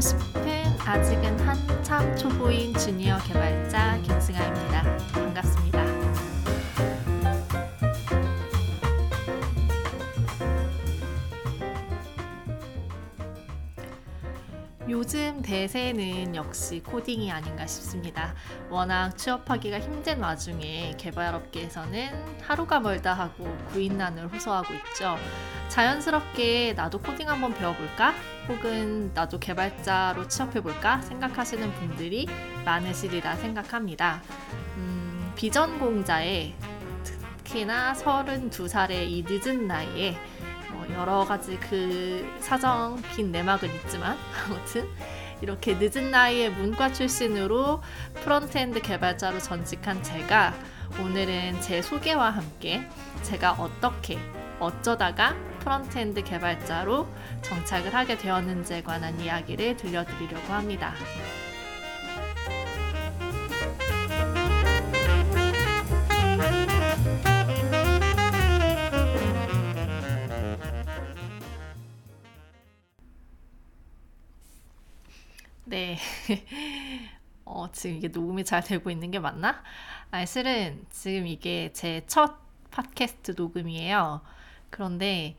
싶은 아직은 한참 초보인 주니어 개발자 김승아입니다. 요즘 대세는 역시 코딩이 아닌가 싶습니다. 워낙 취업하기가 힘든 와중에 개발업계에서는 하루가 멀다 하고 구인난을 호소하고 있죠. 자연스럽게 나도 코딩 한번 배워볼까? 혹은 나도 개발자로 취업해볼까? 생각하시는 분들이 많으시리라 생각합니다. 음, 비전공자의 특히나 32살의 이 늦은 나이에 뭐 여러 가지 그 사정 긴 내막은 있지만 아무튼 이렇게 늦은 나이에 문과 출신으로 frontend 개발자로 전직한 제가 오늘은 제 소개와 함께 제가 어떻게 어쩌다가 frontend 개발자로 정착을 하게 되었는지에 관한 이야기를 들려드리려고 합니다. 네. 어, 지금 이게 녹음이 잘 되고 있는 게 맞나? 아, 실은 지금 이게 제 첫 팟캐스트 녹음이에요. 그런데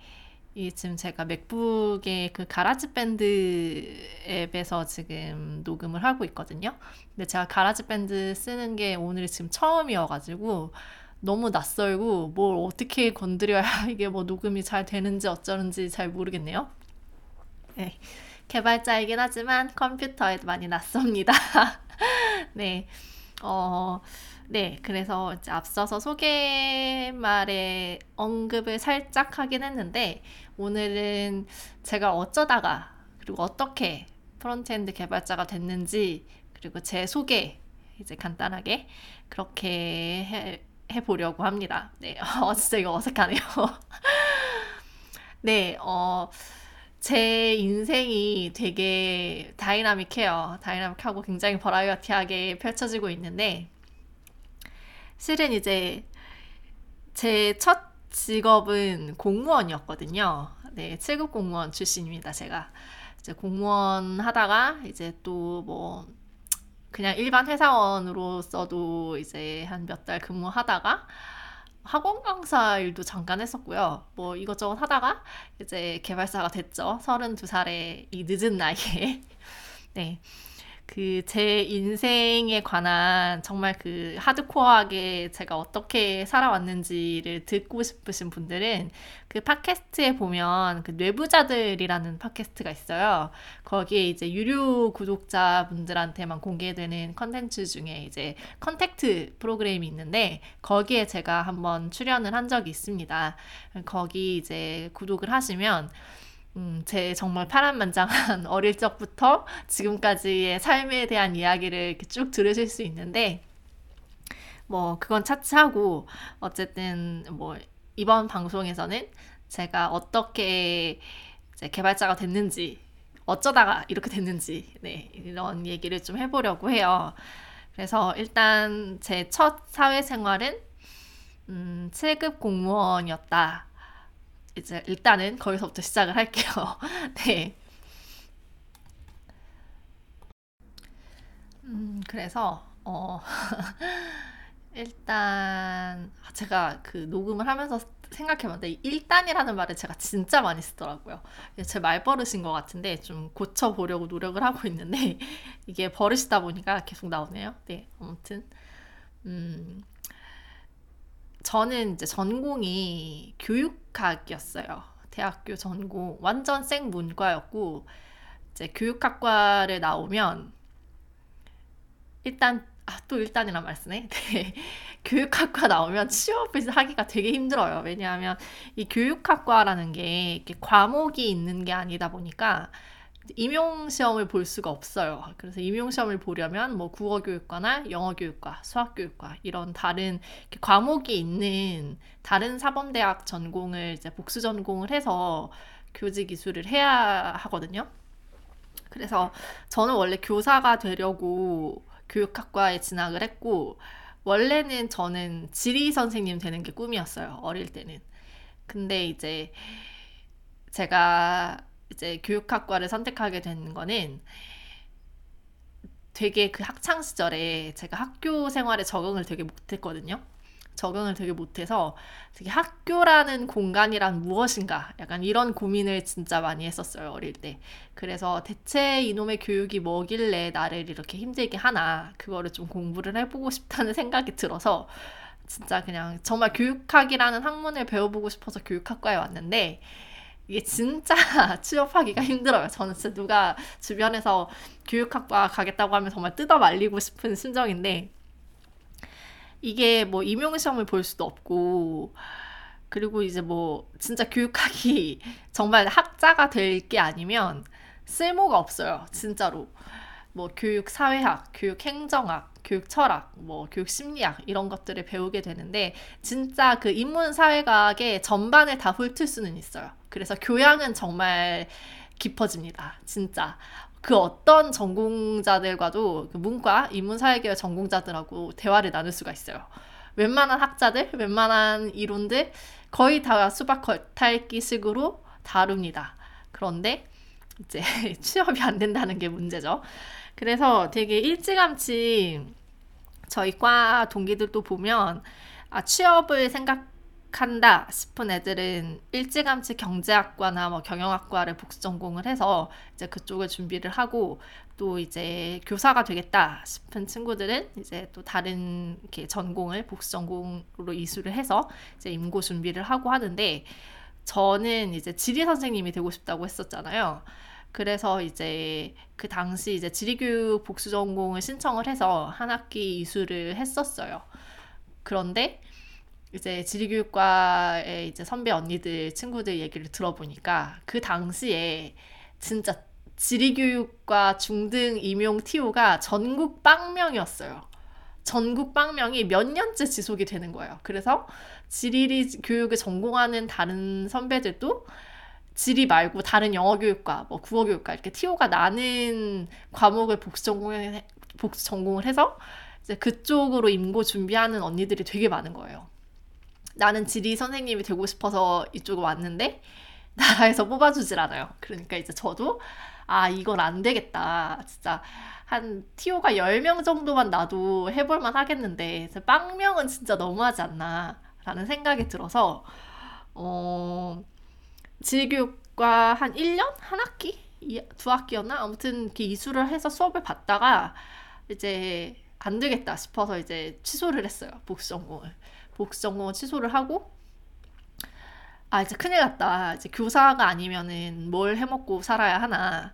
이 지금 제가 맥북의 그 가라지 밴드 앱에서 지금 녹음을 하고 있거든요. 근데 제가 가라지 밴드 쓰는 게 오늘 지금 처음이어가지고 너무 낯설고 뭘 어떻게 건드려야 이게 뭐 녹음이 잘 되는지 어쩌는지 잘 모르겠네요. 네. 개발자이긴 하지만 컴퓨터에 많이 낯섭니다. 네. 어, 네. 그래서 앞서서 소개말에 언급을 살짝 하긴 했는데, 오늘은 제가 어쩌다가, 그리고 어떻게 frontend 개발자가 됐는지, 그리고 제 소개, 이제 간단하게 그렇게 해, 해보려고 합니다. 네. 어, 진짜 이거 어색하네요. 네. 어, 제 인생이 되게 다이나믹해요. 다이나믹하고 굉장히 버라이어티하게 펼쳐지고 있는데, 실은 이제 제 첫 직업은 공무원이었거든요. 네, 7급 공무원 출신입니다, 제가. 이제 공무원 하다가 이제 또 뭐, 그냥 일반 회사원으로서도 이제 한 몇 달 근무하다가 학원 강사 일도 잠깐 했었고요. 뭐 이것저것 하다가 이제 개발자가 됐죠. 32살의 이 늦은 나이에. 네. 그 제 인생에 관한 정말 그 하드코어하게 제가 어떻게 살아왔는지를 듣고 싶으신 분들은 그 팟캐스트에 보면 그 뇌부자들이라는 팟캐스트가 있어요. 거기에 이제 유료 구독자분들한테만 공개되는 컨텐츠 중에 이제 contact 프로그램이 있는데 거기에 제가 한번 출연을 한 적이 있습니다. 거기 이제 구독을 하시면 음, 제 정말 파란만장한 어릴 적부터 지금까지의 삶에 대한 이야기를 이렇게 쭉 들으실 수 있는데, 뭐, 그건 차치하고, 어쨌든, 뭐, 이번 방송에서는 제가 어떻게 개발자가 됐는지, 어쩌다가 이렇게 됐는지, 네, 이런 얘기를 좀 해보려고 해요. 그래서 일단 제 첫 사회생활은, 음, 7급 공무원이었다. 이제 일단은 거기서부터 시작을 할게요. 네. 음, 그래서 어 일단 제가 그 녹음을 하면서 생각해봤는데 일단이라는 말을 제가 진짜 많이 쓰더라고요. 제 말버릇인 것 같은데 좀 고쳐보려고 노력을 하고 있는데 이게 버릇이다 보니까 계속 나오네요. 네, 아무튼 음, 저는 이제 전공이 교육학이었어요. 대학교 전공 완전 생 문과였고 이제 교육학과를 나오면 일단 아, 또 일단이란 말 쓰네. 네. 교육학과 나오면 취업을 하기가 되게 힘들어요. 왜냐하면 이 교육학과라는 게 과목이 있는 게 아니다 보니까 임용 시험을 볼 수가 없어요. 그래서 임용 시험을 보려면 뭐 국어 교육과나 영어 교육과, 수학 교육과 이런 다른 과목이 있는 다른 사범대학 전공을 이제 복수 전공을 해서 교직 기술을 해야 하거든요. 그래서 저는 원래 교사가 되려고 교육학과에 진학을 했고 원래는 저는 지리 선생님 되는 게 꿈이었어요. 어릴 때는. 근데 이제 제가 이제 교육학과를 선택하게 된 거는 되게 그 학창 시절에 제가 학교 생활에 적응을 되게 못했거든요. 적응을 되게 못해서 되게 학교라는 공간이란 무엇인가? 약간 이런 고민을 진짜 많이 했었어요 어릴 때. 그래서 대체 이놈의 교육이 뭐길래 나를 이렇게 힘들게 하나? 그거를 좀 공부를 해보고 싶다는 생각이 들어서 진짜 그냥 정말 교육학이라는 학문을 배워보고 싶어서 교육학과에 왔는데 이게 진짜 취업하기가 힘들어요. 저는 진짜 누가 주변에서 교육학과 가겠다고 하면 정말 뜯어 말리고 싶은 심정인데 이게 뭐 임용 시험을 볼 수도 없고 그리고 이제 뭐 진짜 교육학이 정말 학자가 될 게 아니면 쓸모가 없어요. 진짜로. 뭐 교육 사회학, 교육 행정학, 교육 철학, 뭐 교육 심리학 이런 것들을 배우게 되는데 진짜 그 인문 사회학의 전반을 다 훑을 수는 있어요. 그래서 교양은 정말 깊어집니다. 진짜. 그 어떤 전공자들과도 그 문과, 인문사회계열 전공자들하고 대화를 나눌 수가 있어요. 웬만한 학자들, 웬만한 이론들 거의 다 수박 겉핥기식으로 다룹니다. 그런데 이제 취업이 안 된다는 게 문제죠. 그래서 되게 일찌감치 저희 과 동기들도 보면 아, 취업을 생각 한다 싶은 애들은 일찌감치 경제학과나 뭐 경영학과를 복수 전공을 해서 이제 그쪽을 준비를 하고 또 이제 교사가 되겠다 싶은 친구들은 이제 또 다른 이렇게 전공을 복수 전공으로 이수를 해서 이제 임고 준비를 하고 하는데 저는 이제 지리 선생님이 되고 싶다고 했었잖아요. 그래서 이제 그 당시 이제 지리교육 복수 전공을 신청을 해서 한 학기 이수를 했었어요. 그런데 이제 지리교육과의 이제 선배 언니들 친구들 얘기를 들어보니까 그 당시에 진짜 지리교육과 중등 임용 TO가 전국 빵명이었어요. 전국 빵명이 몇 년째 지속이 되는 거예요. 그래서 지리 교육을 전공하는 다른 선배들도 지리 말고 다른 영어 교육과, 뭐 국어 교육과 이렇게 TO가 나는 과목을 복수 전공을 복수 전공을 해서 이제 그쪽으로 임고 준비하는 언니들이 되게 많은 거예요. 나는 지리 선생님이 되고 싶어서 이쪽에 왔는데 나라에서 뽑아주질 않아요. 그러니까 이제 저도 아 이건 안 되겠다. 진짜 한 티오가 10명 정도만 나도 해볼만 하겠는데 빵명은 진짜 너무하지 않나 라는 생각이 들어서 어 지리교육과 한 1년? 한 학기? 두 학기였나? 아무튼 이수를 해서 수업을 받다가 이제 안 되겠다 싶어서 이제 취소를 했어요. 복수 전공을. 복수 전공을 취소를 하고 아 이제 큰일 났다. 이제 교사가 아니면은 뭘 해먹고 살아야 하나.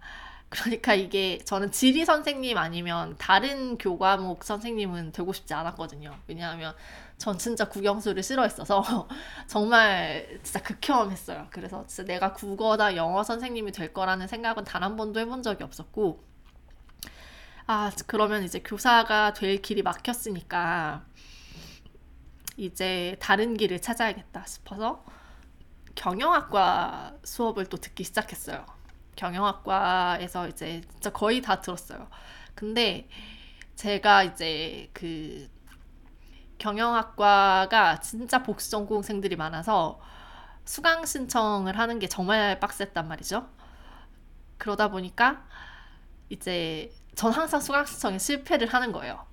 그러니까 이게 저는 지리 선생님 아니면 다른 교과목 선생님은 되고 싶지 않았거든요. 왜냐하면 전 진짜 국영수를 싫어했어서 정말 진짜 극혐했어요. 그래서 진짜 내가 국어나 영어 선생님이 될 거라는 생각은 단 한 번도 해본 적이 없었고 아 그러면 이제 교사가 될 길이 막혔으니까 이제 다른 길을 찾아야겠다 싶어서 경영학과 수업을 또 듣기 시작했어요. 경영학과에서 이제 진짜 거의 다 들었어요. 근데 제가 이제 그 경영학과가 진짜 복수 전공생들이 많아서 수강 신청을 하는 게 정말 빡셌단 말이죠. 그러다 보니까 이제 전 항상 수강 신청에 실패를 하는 거예요.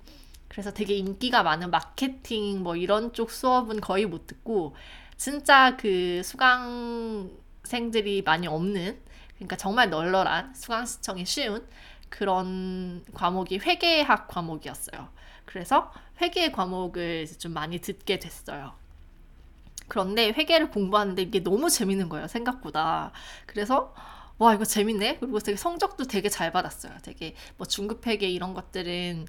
그래서 되게 인기가 많은 마케팅 뭐 이런 쪽 수업은 거의 못 듣고 진짜 그 수강생들이 많이 없는 그러니까 정말 널널한 수강 신청이 쉬운 그런 과목이 회계학 과목이었어요. 그래서 회계 과목을 좀 많이 듣게 됐어요. 그런데 회계를 공부하는데 이게 너무 재밌는 거예요, 생각보다. 그래서 와 이거 재밌네 그리고 되게 성적도 되게 잘 받았어요 되게 뭐 중급 회계 이런 것들은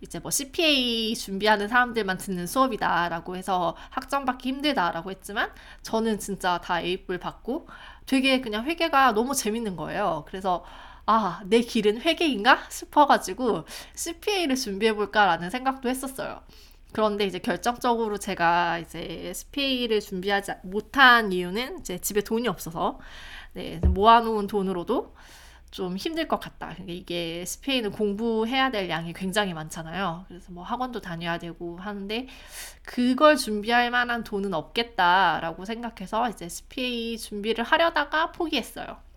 이제 뭐 CPA 준비하는 사람들만 듣는 수업이다라고 해서 학점 받기 힘들다라고 했지만 저는 진짜 다 A뿔 받고 되게 그냥 회계가 너무 재밌는 거예요 그래서 아, 내 길은 회계인가? 싶어가지고 CPA를 준비해볼까라는 생각도 했었어요. 그런데 이제 결정적으로 제가 이제 CPA를 준비하지 못한 이유는 이제 집에 돈이 없어서 네, 모아놓은 돈으로도 좀 힘들 것 같다. 그러니까 이게 스페인은 공부해야 될 양이 굉장히 많잖아요. 그래서 뭐 학원도 다녀야 되고 하는데 그걸 준비할 만한 돈은 없겠다라고 생각해서 이제 스페인 준비를 하려다가 포기했어요.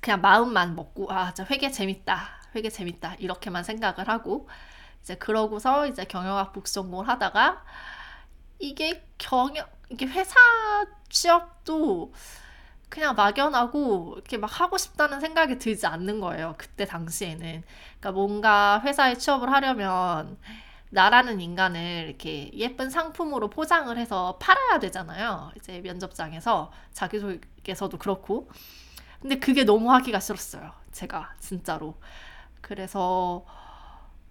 그냥 마음만 먹고 아, 저 회계 재밌다. 회계 재밌다. 이렇게만 생각을 하고 이제 그러고서 이제 경영학 복전공을 하다가 이게 경영 이게 회사 취업도 그냥 막연하고 이렇게 막 하고 싶다는 생각이 들지 않는 거예요. 그때 당시에는. 그러니까 뭔가 회사에 취업을 하려면 나라는 인간을 이렇게 예쁜 상품으로 포장을 해서 팔아야 되잖아요. 이제 면접장에서 자기소개서도 그렇고. 근데 그게 너무 하기가 싫었어요. 제가 진짜로. 그래서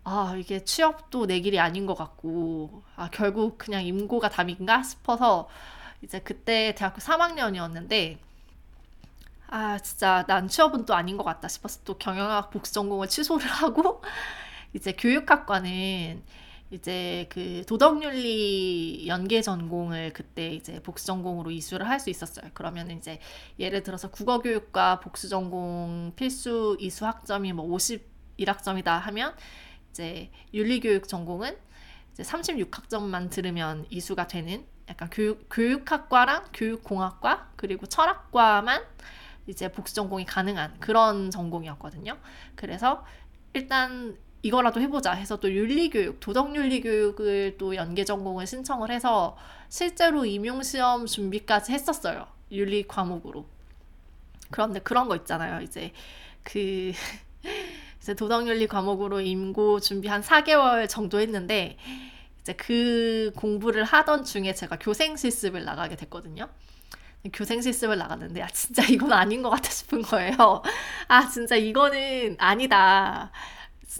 아, 이게 취업도 내 길이 아닌 것 같고, 아, 결국 그냥 임고가 답인가 싶어서 이제 그때 대학교 3학년이었는데, 아, 진짜 난 취업은 또 아닌 것 같다 싶어서 또 경영학 복수 전공을 취소를 하고, 이제 교육학과는 이제 그 도덕윤리 연계 전공을 그때 이제 복수 전공으로 이수를 할 수 있었어요. 그러면 이제 예를 들어서 국어 교육과 복수 전공 필수 이수 학점이 뭐 51학점이다 하면 이제 윤리 교육 전공은 이제 36학점만 들으면 이수가 되는 약간 교육 교육학과랑 교육공학과 그리고 철학과만 이제 복수 전공이 가능한 그런 전공이었거든요. 그래서 일단 이거라도 해보자 해서 또 윤리교육, 도덕윤리교육을 또 연계 전공을 신청을 해서 실제로 임용시험 준비까지 했었어요. 윤리 과목으로. 그런데 그런 거 있잖아요. 이제 그 이제 도덕윤리 과목으로 임고 준비 한 4개월 정도 했는데 이제 그 공부를 하던 중에 제가 교생 실습을 나가게 됐거든요. 교생 실습을 나갔는데 아 진짜 이건 아닌 것 같아 싶은 거예요. 아 진짜 이거는 아니다.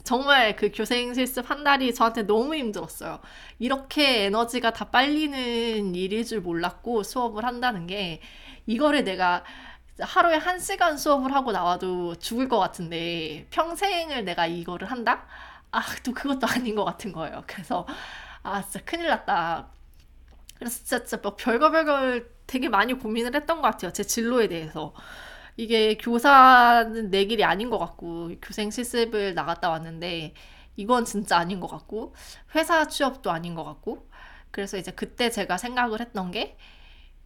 정말 그 교생 실습 한 달이 저한테 너무 힘들었어요. 이렇게 에너지가 다 빨리는 일일 줄 몰랐고 수업을 한다는 게 이거를 내가 하루에 한 시간 수업을 하고 나와도 죽을 것 같은데 평생을 내가 이거를 한다? 아, 또 그것도 아닌 것 같은 거예요. 그래서 아, 진짜 큰일 났다. 그래서 진짜, 진짜 뭐 별거 되게 많이 고민을 했던 것 같아요. 제 진로에 대해서. 이게 교사는 내 길이 아닌 것 같고, 교생 실습을 나갔다 왔는데, 이건 진짜 아닌 것 같고, 회사 취업도 아닌 것 같고, 그래서 이제 그때 제가 생각을 했던 게,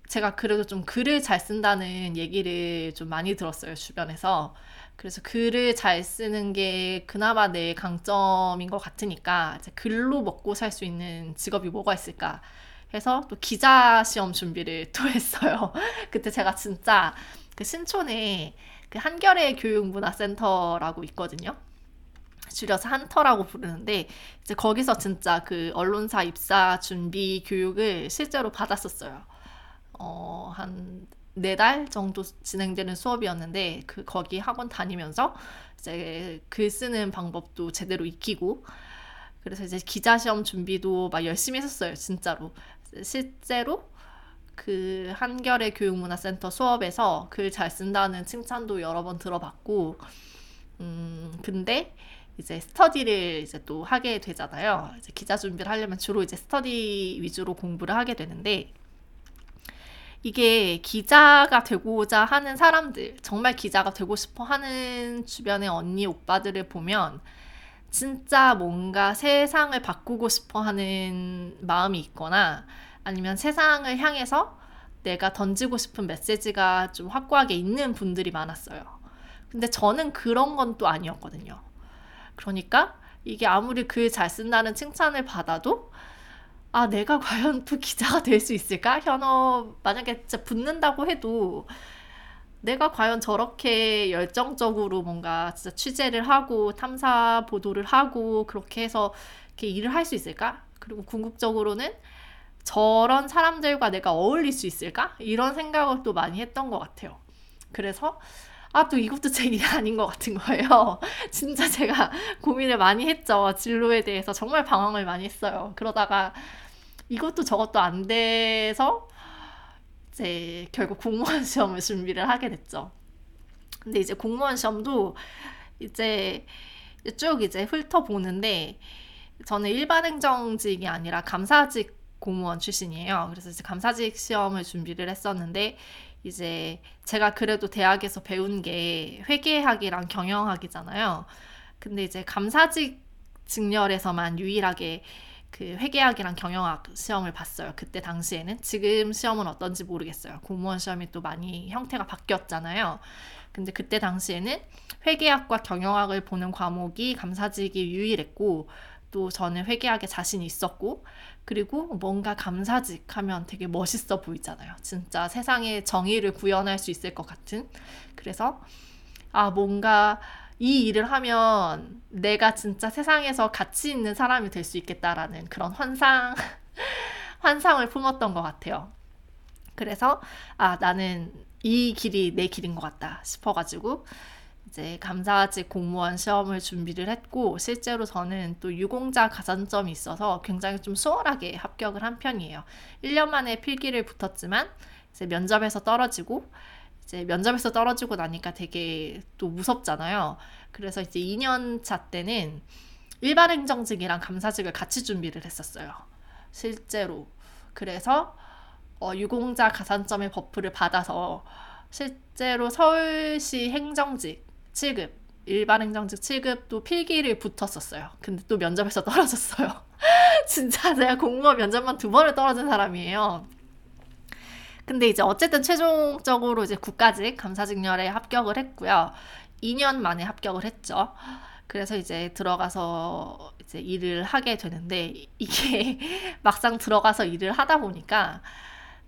제가 그래도 좀 글을 잘 쓴다는 얘기를 좀 많이 들었어요, 주변에서. 그래서 글을 잘 쓰는 게 그나마 내 강점인 것 같으니까, 글로 먹고 살 수 있는 직업이 뭐가 있을까 해서 또 기자 시험 준비를 또 했어요. 그때 제가 진짜 그 신촌에 그 한겨레 교육문화센터라고 있거든요. 줄여서 한터라고 부르는데 이제 거기서 진짜 그 언론사 입사 준비 교육을 실제로 받았었어요. 어, 한 네 달 정도 진행되는 수업이었는데 그 거기 학원 다니면서 이제 글 쓰는 방법도 제대로 익히고 그래서 이제 기자 시험 준비도 막 열심히 했었어요, 진짜로. 실제로 그 한겨레 교육문화센터 수업에서 글 잘 쓴다는 칭찬도 여러 번 들어봤고, 음, 근데 이제 스터디를 이제 또 하게 되잖아요. 이제 기자 준비를 하려면 주로 이제 스터디 위주로 공부를 하게 되는데, 이게 기자가 되고자 하는 사람들, 정말 기자가 되고 싶어 하는 주변의 언니, 오빠들을 보면, 진짜 뭔가 세상을 바꾸고 싶어 하는 마음이 있거나 아니면 세상을 향해서 내가 던지고 싶은 메시지가 좀 확고하게 있는 분들이 많았어요. 근데 저는 그런 건 또 아니었거든요. 그러니까 이게 아무리 글 잘 쓴다는 칭찬을 받아도 아, 내가 과연 또 기자가 될 수 있을까? 현업 만약에 진짜 붙는다고 해도 내가 과연 저렇게 열정적으로 뭔가 진짜 취재를 하고 탐사 보도를 하고 그렇게 해서 이렇게 일을 할 수 있을까? 그리고 궁극적으로는 저런 사람들과 내가 어울릴 수 있을까? 이런 생각을 또 많이 했던 것 같아요. 그래서 아, 또 이것도 제 일이 아닌 것 같은 거예요. 진짜 제가 고민을 많이 했죠. 진로에 대해서 정말 방황을 많이 했어요. 그러다가 이것도 저것도 안 돼서 이제 결국 공무원 시험을 준비를 하게 됐죠. 근데 이제 공무원 시험도 이제 쭉 이제 훑어보는데 저는 일반 행정직이 아니라 감사직 공무원 출신이에요. 그래서 이제 감사직 시험을 준비를 했었는데 이제 제가 그래도 대학에서 배운 게 회계학이랑 경영학이잖아요. 근데 이제 감사직 직렬에서만 유일하게 그 회계학이랑 경영학 시험을 봤어요. 그때 당시에는 지금 시험은 어떤지 모르겠어요. 공무원 시험이 또 많이 형태가 바뀌었잖아요. 근데 그때 당시에는 회계학과 경영학을 보는 과목이 감사직이 유일했고 또 저는 회계학에 자신이 있었고 그리고 뭔가 감사직 하면 되게 멋있어 보이잖아요. 진짜 세상에 정의를 구현할 수 있을 것 같은. 그래서 아 뭔가 이 일을 하면 내가 진짜 세상에서 가치 있는 사람이 될 수 있겠다라는 그런 환상 환상을 품었던 것 같아요. 그래서 아 나는 이 길이 내 길인 것 같다 싶어가지고 이제 감사직 공무원 시험을 준비를 했고 실제로 저는 또 유공자 가산점이 있어서 굉장히 좀 수월하게 합격을 한 편이에요. 1년 만에 필기를 붙었지만 이제 면접에서 떨어지고 이제 면접에서 떨어지고 나니까 되게 또 무섭잖아요. 그래서 이제 2년 차 때는 일반 행정직이랑 감사직을 같이 준비를 했었어요. 실제로. 그래서 어, 유공자 가산점의 buff를 받아서 실제로 서울시 행정직 7급, 일반 행정직 7급도 필기를 붙었었어요. 근데 또 면접에서 떨어졌어요. 진짜 제가 공무원 면접만 두 번을 떨어진 사람이에요. 근데 이제 어쨌든 최종적으로 이제 국가직 감사직렬에 합격을 했고요. 2년 만에 합격을 했죠. 그래서 이제 들어가서 이제 일을 하게 되는데 이게 막상 들어가서 일을 하다 보니까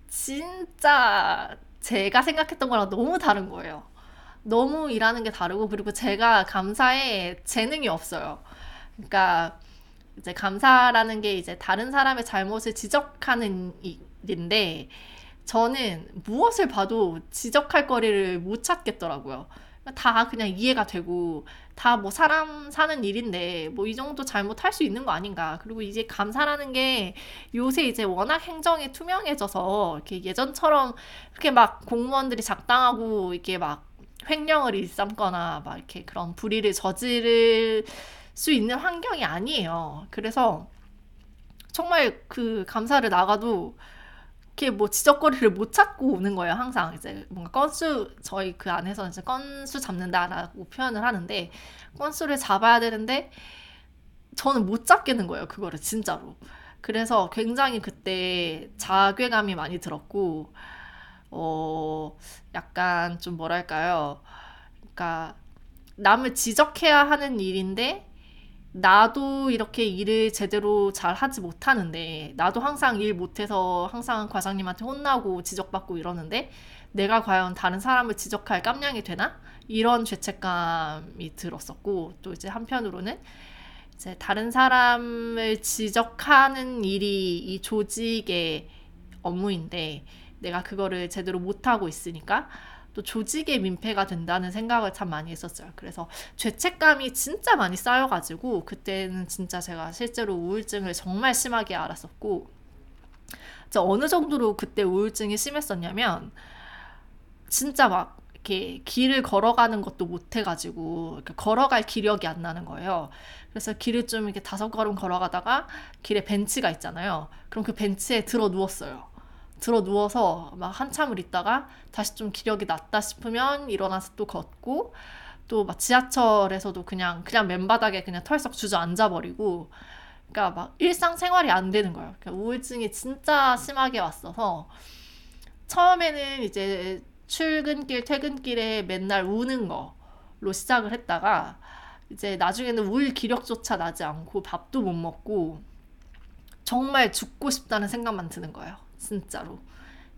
진짜 제가 생각했던 거랑 너무 다른 거예요. 너무 일하는 게 다르고 그리고 제가 감사에 재능이 없어요. 그러니까 이제 감사라는 게 이제 다른 사람의 잘못을 지적하는 일인데 저는 무엇을 봐도 지적할 거리를 못 찾겠더라고요. 다 그냥 이해가 되고 다 뭐 사람 사는 일인데 뭐 이 정도 잘못할 수 있는 거 아닌가. 그리고 이제 감사라는 게 요새 이제 워낙 행정이 투명해져서 이렇게 예전처럼 이렇게 막 공무원들이 작당하고 이렇게 막 횡령을 일삼거나 막 이렇게 그런 불의를 저지를 수 있는 환경이 아니에요. 그래서 정말 그 감사를 나가도 이렇게 뭐 지적거리를 못 찾고 오는 거예요. 항상 이제 뭔가 건수 저희 그 안에서 이제 건수 잡는다라고 표현을 하는데 건수를 잡아야 되는데 저는 못 잡겠는 거예요. 그거를 진짜로. 그래서 굉장히 그때 자괴감이 많이 들었고 어, 약간 좀 뭐랄까요. 그러니까 남을 지적해야 하는 일인데 나도 이렇게 일을 제대로 잘 하지 못하는데 나도 항상 일 못해서 항상 과장님한테 혼나고 지적받고 이러는데 내가 과연 다른 사람을 지적할 깜냥이 되나? 이런 죄책감이 들었었고 또 이제 한편으로는 이제 다른 사람을 지적하는 일이 이 조직의 업무인데 내가 그거를 제대로 못하고 있으니까 또 조직의 민폐가 된다는 생각을 참 많이 했었어요. 그래서 죄책감이 진짜 많이 쌓여가지고 그때는 진짜 제가 실제로 우울증을 정말 심하게 알았었고 어느 정도로 그때 우울증이 심했었냐면 진짜 막 이렇게 길을 걸어가는 것도 못 해가지고 걸어갈 기력이 안 나는 거예요. 그래서 길을 좀 이렇게 다섯 걸음 걸어가다가 길에 벤치가 있잖아요. 그럼 그 벤치에 들어 누웠어요. 들어 누워서 막 한참을 있다가 다시 좀 기력이 났다 싶으면 일어나서 또 걷고 또 막 지하철에서도 그냥 그냥 맨바닥에 그냥 털썩 주저앉아 버리고 그러니까 막 일상생활이 안 되는 거예요. 그러니까 우울증이 진짜 심하게 왔어서 처음에는 이제 출근길 퇴근길에 맨날 우는 거로 시작을 했다가 이제 나중에는 울 기력조차 나지 않고 밥도 못 먹고 정말 죽고 싶다는 생각만 드는 거예요. 진짜로.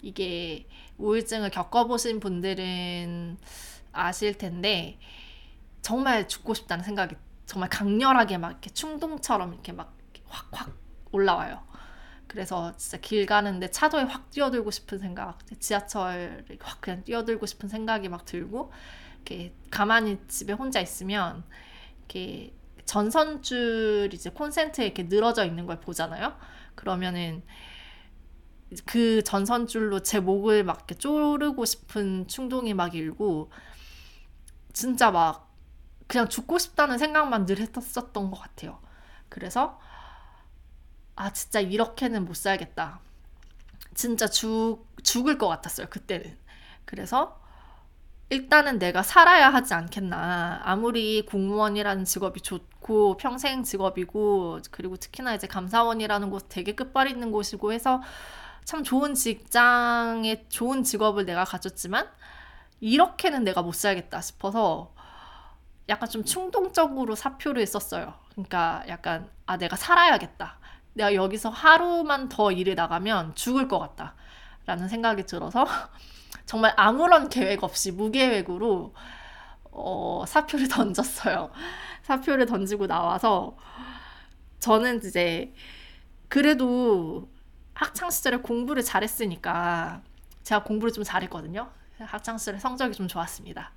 이게 우울증을 겪어보신 분들은 아실 텐데, 정말 죽고 싶다는 생각이 정말 강렬하게 막 이렇게 충동처럼 이렇게 막 확확 올라와요. 그래서 진짜 길 가는데 차도에 확 뛰어들고 싶은 생각, 지하철에 확 그냥 뛰어들고 싶은 생각이 막 들고, 이렇게 가만히 집에 혼자 있으면, 이렇게 전선줄 이제 콘센트에 이렇게 늘어져 있는 걸 보잖아요. 그러면은 그 전선줄로 제 목을 막 이렇게 쪼르고 싶은 충동이 막 일고 진짜 막 그냥 죽고 싶다는 생각만 늘 했었던 것 같아요. 그래서 아 진짜 이렇게는 못 살겠다. 진짜 죽 죽을 것 같았어요 그때는. 그래서 일단은 내가 살아야 하지 않겠나. 아무리 공무원이라는 직업이 좋고 평생 직업이고 그리고 특히나 이제 감사원이라는 곳 되게 끝발 있는 곳이고 해서 참 좋은 직장에 좋은 직업을 내가 가졌지만 이렇게는 내가 못 살겠다 싶어서 약간 좀 충동적으로 사표를 썼어요. 그러니까 약간 아 내가 살아야겠다. 내가 여기서 하루만 더 일을 나가면 죽을 것 같다. 라는 생각이 들어서 정말 아무런 계획 없이 무계획으로 어, 사표를 던졌어요. 사표를 던지고 나와서 저는 이제 그래도 학창 시절에 공부를 잘했으니까 제가 공부를 좀 잘했거든요. 학창 시절에 성적이 좀 좋았습니다.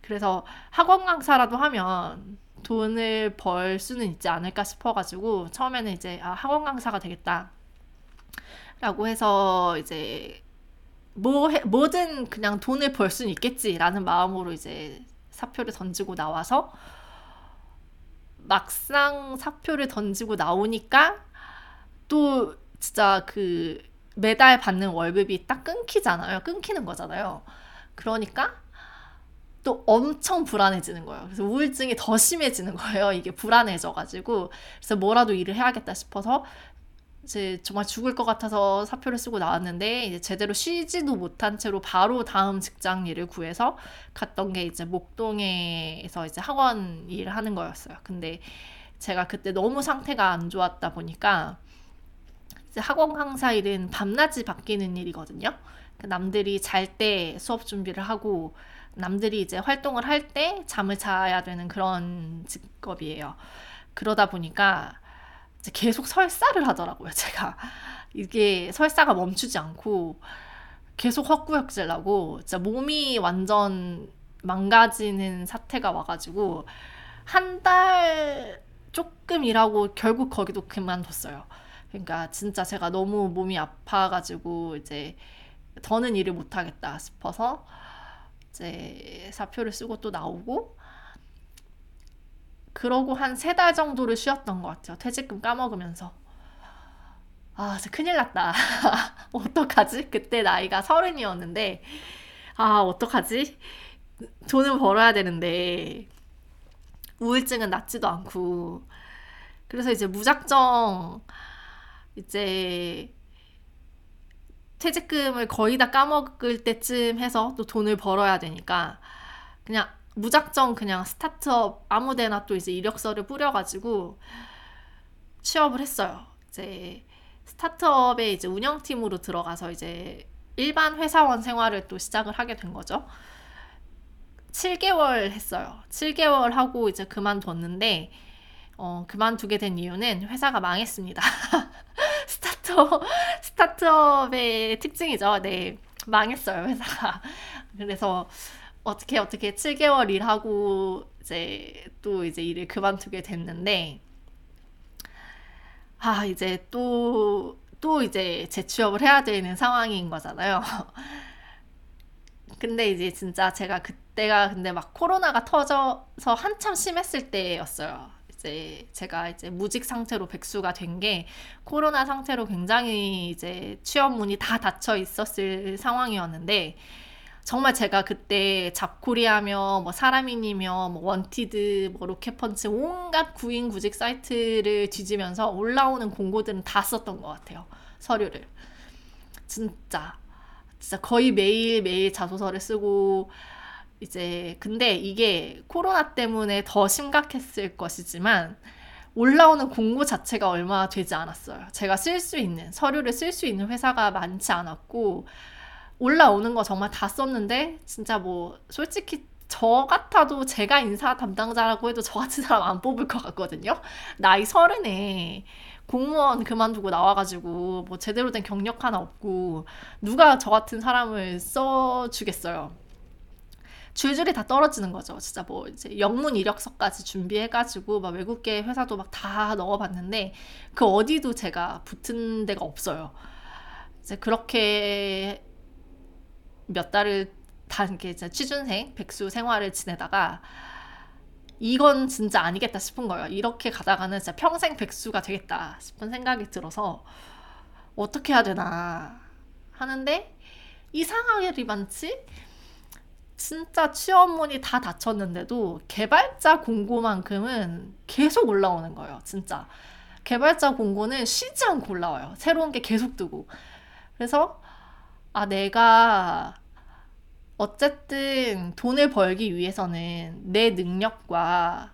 그래서 학원 강사라도 하면 돈을 벌 수는 있지 않을까 싶어가지고 처음에는 이제 아, 학원 강사가 되겠다. 라고 해서 이제 뭐 해, 뭐든 그냥 돈을 벌 수는 있겠지라는 마음으로 이제 사표를 던지고 나와서 막상 사표를 던지고 나오니까 또 진짜 그 매달 받는 월급이 딱 끊기잖아요. 끊기는 거잖아요. 그러니까 또 엄청 불안해지는 거예요. 그래서 우울증이 더 심해지는 거예요. 이게 불안해져가지고. 그래서 뭐라도 일을 해야겠다 싶어서 이제 정말 죽을 것 같아서 사표를 쓰고 나왔는데 이제 제대로 쉬지도 못한 채로 바로 다음 직장 일을 구해서 갔던 게 이제 목동에서 이제 학원 일을 하는 거였어요. 근데 제가 그때 너무 상태가 안 좋았다 보니까 학원 강사 일은 밤낮이 바뀌는 일이거든요. 그 남들이 잘 때 수업 준비를 하고 남들이 이제 활동을 할 때 잠을 자야 되는 그런 직업이에요. 그러다 보니까 계속 설사를 하더라고요, 제가. 이게 설사가 멈추지 않고 계속 헛구역질 나고 진짜 몸이 완전 망가지는 사태가 와가지고 한 달 조금 일하고 결국 거기도 그만뒀어요. 그러니까 진짜 제가 너무 몸이 아파가지고 이제 더는 일을 못하겠다 싶어서 이제 사표를 쓰고 또 나오고 그러고 한 세 달 정도를 쉬었던 것 같아요. 퇴직금 까먹으면서. 아, 진짜 큰일 났다. 어떡하지? 그때 나이가 서른이었는데, 아, 어떡하지? 돈을 벌어야 되는데, 우울증은 낫지도 않고, 그래서 이제 무작정, 이제, 퇴직금을 거의 다 까먹을 때쯤 해서 또 돈을 벌어야 되니까, 그냥 무작정 그냥 스타트업 아무데나 또 이제 이력서를 뿌려가지고 취업을 했어요. 이제 스타트업의 이제 운영팀으로 들어가서 이제 일반 회사원 생활을 또 시작을 하게 된 거죠. 7개월 했어요. 7개월 하고 이제 그만뒀는데, 어, 그만두게 된 이유는 회사가 망했습니다. 스타트업, 스타트업의 특징이죠. 네. 망했어요, 회사가. 그래서, 어떻게 어떻게 7개월 일하고 이제 또 이제 일을 그만두게 됐는데 아 이제 또 또 이제 재취업을 해야 되는 상황인 거잖아요. 근데 이제 진짜 제가 그때가 근데 막 코로나가 터져서 한참 심했을 때였어요. 이제 제가 이제 무직 상태로 백수가 된 게 코로나 사태로 굉장히 이제 취업 문이 다 닫혀 있었을 상황이었는데 정말 제가 그때 잡코리아며 뭐 사람인이며 뭐 원티드 뭐 로켓펀치 온갖 구인 구직 사이트를 뒤지면서 올라오는 공고들은 다 썼던 것 같아요 서류를. 진짜. 진짜 거의 매일 매일 자소서를 쓰고 이제 근데 이게 코로나 때문에 더 심각했을 것이지만 올라오는 공고 자체가 얼마 되지 않았어요. 제가 쓸 수 있는 서류를 쓸 수 있는 회사가 많지 않았고 올라오는 거 정말 다 썼는데 진짜 뭐 솔직히 저 같아도 제가 인사 담당자라고 해도 저 같은 사람 안 뽑을 것 같거든요. 나이 서른에 공무원 그만두고 나와가지고 뭐 제대로 된 경력 하나 없고 누가 저 같은 사람을 써주겠어요. 줄줄이 다 떨어지는 거죠. 진짜 뭐 이제 영문 이력서까지 준비해가지고 막 외국계 회사도 막 다 넣어봤는데 그 어디도 제가 붙은 데가 없어요. 이제 그렇게 몇 달을 다 이렇게 취준생, 백수 생활을 지내다가 이건 진짜 아니겠다 싶은 거예요. 이렇게 가다가는 진짜 평생 백수가 되겠다 싶은 생각이 들어서 어떻게 해야 되나 하는데 이상하게 많지? 진짜 취업문이 다 닫혔는데도 개발자 공고만큼은 계속 올라오는 거예요. 진짜. 개발자 공고는 쉬지 않고 올라와요. 새로운 게 계속 뜨고. 그래서 아, 내가 어쨌든 돈을 벌기 위해서는 내 능력과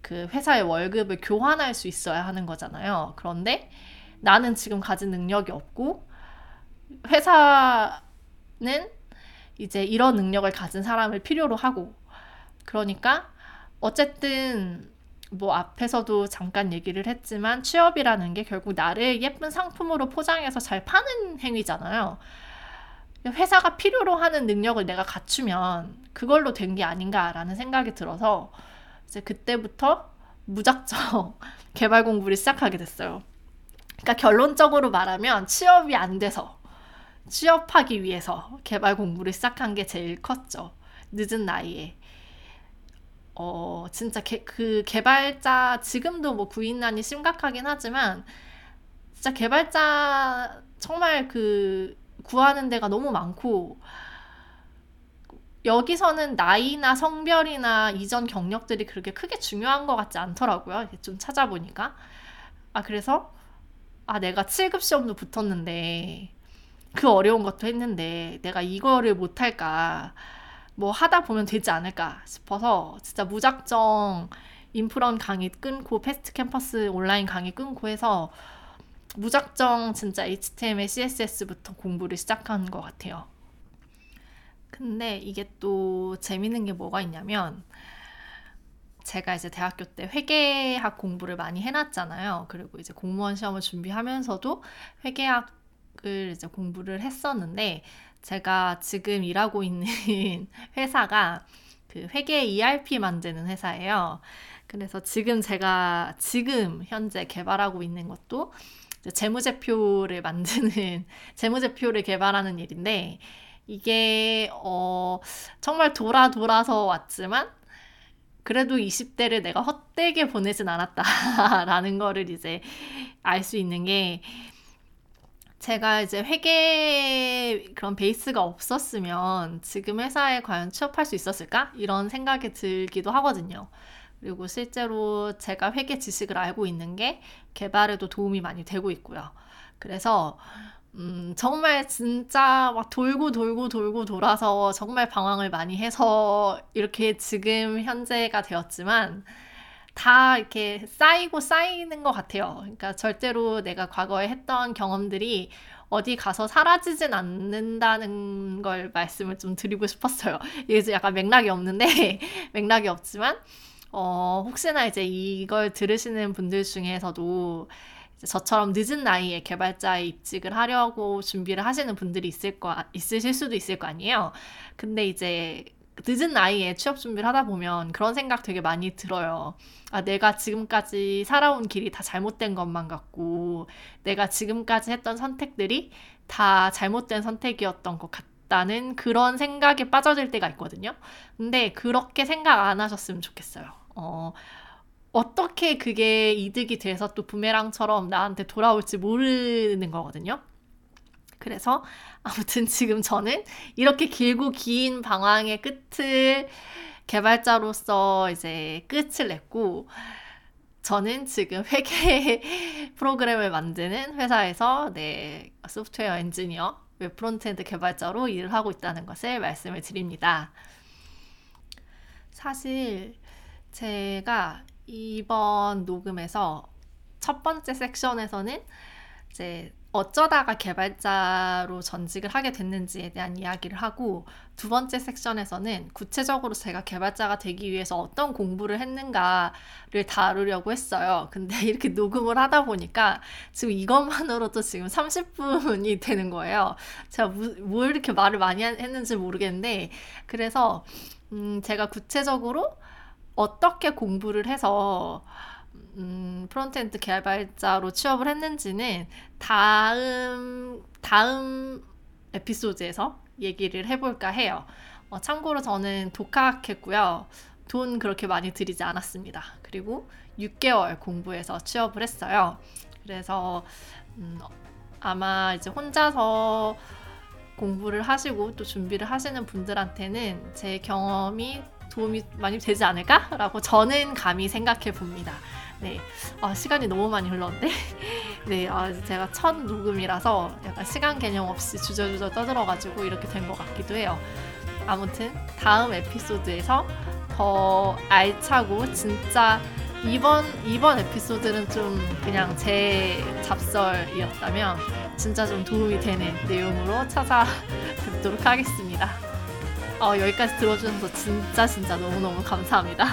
그 회사의 월급을 교환할 수 있어야 하는 거잖아요. 그런데 나는 지금 가진 능력이 없고 회사는 이제 이런 능력을 가진 사람을 필요로 하고 그러니까 어쨌든 뭐 앞에서도 잠깐 얘기를 했지만 취업이라는 게 결국 나를 예쁜 상품으로 포장해서 잘 파는 행위잖아요. 회사가 필요로 하는 능력을 내가 갖추면 그걸로 된 게 아닌가라는 생각이 들어서 이제 그때부터 무작정 개발 공부를 시작하게 됐어요. 그러니까 결론적으로 말하면 취업이 안 돼서 취업하기 위해서 개발 공부를 시작한 게 제일 컸죠. 늦은 나이에. 어, 진짜 개, 그 개발자, 지금도 뭐 구인난이 심각하긴 하지만, 진짜 개발자 정말 그 구하는 데가 너무 많고, 여기서는 나이나 성별이나 이전 경력들이 그렇게 크게 중요한 것 같지 않더라고요. 좀 찾아보니까. 아, 그래서, 아, 내가 7급 시험도 붙었는데, 그 어려운 것도 했는데, 내가 이거를 못할까. 뭐 하다 보면 되지 않을까 싶어서 진짜 무작정 인프런 강의 끊고 패스트 캠퍼스 온라인 강의 끊고 해서 무작정 진짜 HTML, CSS부터 공부를 시작한 것 같아요. 근데 이게 또 재밌는 게 뭐가 있냐면 제가 이제 대학교 때 회계학 공부를 많이 해놨잖아요. 그리고 이제 공무원 시험을 준비하면서도 회계학 을 이제 공부를 했었는데 제가 지금 일하고 있는 회사가 그 회계 ERP 만드는 회사예요. 그래서 지금 제가 지금 현재 개발하고 있는 것도 재무제표를 만드는 재무제표를 개발하는 일인데 이게 어 정말 돌아 돌아서 왔지만 그래도 20대를 내가 헛되게 보내진 않았다라는 거를 이제 알 수 있는 게 제가 이제 회계 그런 베이스가 없었으면 지금 회사에 과연 취업할 수 있었을까? 이런 생각이 들기도 하거든요. 그리고 실제로 제가 회계 지식을 알고 있는 게 개발에도 도움이 많이 되고 있고요. 그래서 음, 정말 진짜 막 돌고 돌고 돌고 돌아서 정말 방황을 많이 해서 이렇게 지금 현재가 되었지만 다 이렇게 쌓이고 쌓이는 것 같아요. 그러니까 절대로 내가 과거에 했던 경험들이 어디 가서 사라지진 않는다는 걸 말씀을 좀 드리고 싶었어요. 이게 약간 맥락이 없는데, 맥락이 없지만, 어, 혹시나 이제 이걸 들으시는 분들 중에서도 저처럼 늦은 나이에 개발자에 입직을 하려고 준비를 하시는 분들이 있을 거, 있으실 수도 있을 거 아니에요. 근데 이제 늦은 나이에 취업 준비를 하다 보면 그런 생각 되게 많이 들어요. 아, 내가 지금까지 살아온 길이 다 잘못된 것만 같고, 내가 지금까지 했던 선택들이 다 잘못된 선택이었던 것 같다는 그런 생각에 빠져들 때가 있거든요. 근데 그렇게 생각 안 하셨으면 좋겠어요. 어, 어떻게 그게 이득이 돼서 또 부메랑처럼 나한테 돌아올지 모르는 거거든요. 그래서 아무튼 지금 저는 이렇게 길고 긴 방황의 끝을 개발자로서 이제 끝을 냈고 저는 지금 회계 프로그램을 만드는 회사에서 네, 소프트웨어 엔지니어, 웹 frontend 개발자로 일을 하고 있다는 것을 말씀을 드립니다. 사실 제가 이번 녹음에서 첫 번째 섹션에서는 이제 어쩌다가 개발자로 전직을 하게 됐는지에 대한 이야기를 하고 두 번째 섹션에서는 구체적으로 제가 개발자가 되기 위해서 어떤 공부를 했는가를 다루려고 했어요. 근데 이렇게 녹음을 하다 보니까 지금 이것만으로도 지금 30분이 되는 거예요. 제가 뭐 이렇게 말을 많이 했는지 모르겠는데 그래서 음 제가 구체적으로 어떻게 공부를 해서 음, frontend 개발자로 취업을 했는지는 다음 다음 에피소드에서 얘기를 해볼까 해요. 어, 참고로 저는 독학했고요. 돈 그렇게 많이 들이지 않았습니다. 그리고 6개월 공부해서 취업을 했어요. 그래서 음, 아마 이제 혼자서 공부를 하시고 또 준비를 하시는 분들한테는 제 경험이 도움이 많이 되지 않을까라고 저는 감히 생각해 봅니다. 네, 아, 시간이 너무 많이 흘렀는데, 네, 아, 제가 첫 녹음이라서 약간 시간 개념 없이 주저주저 떠들어가지고 이렇게 된 것 같기도 해요. 아무튼 다음 에피소드에서 더 알차고 진짜 이번 이번 에피소드는 좀 그냥 제 잡설이었다면 진짜 좀 도움이 되는 내용으로 찾아뵙도록 하겠습니다. 어, 여기까지 들어주셔서 진짜 진짜 너무너무 감사합니다.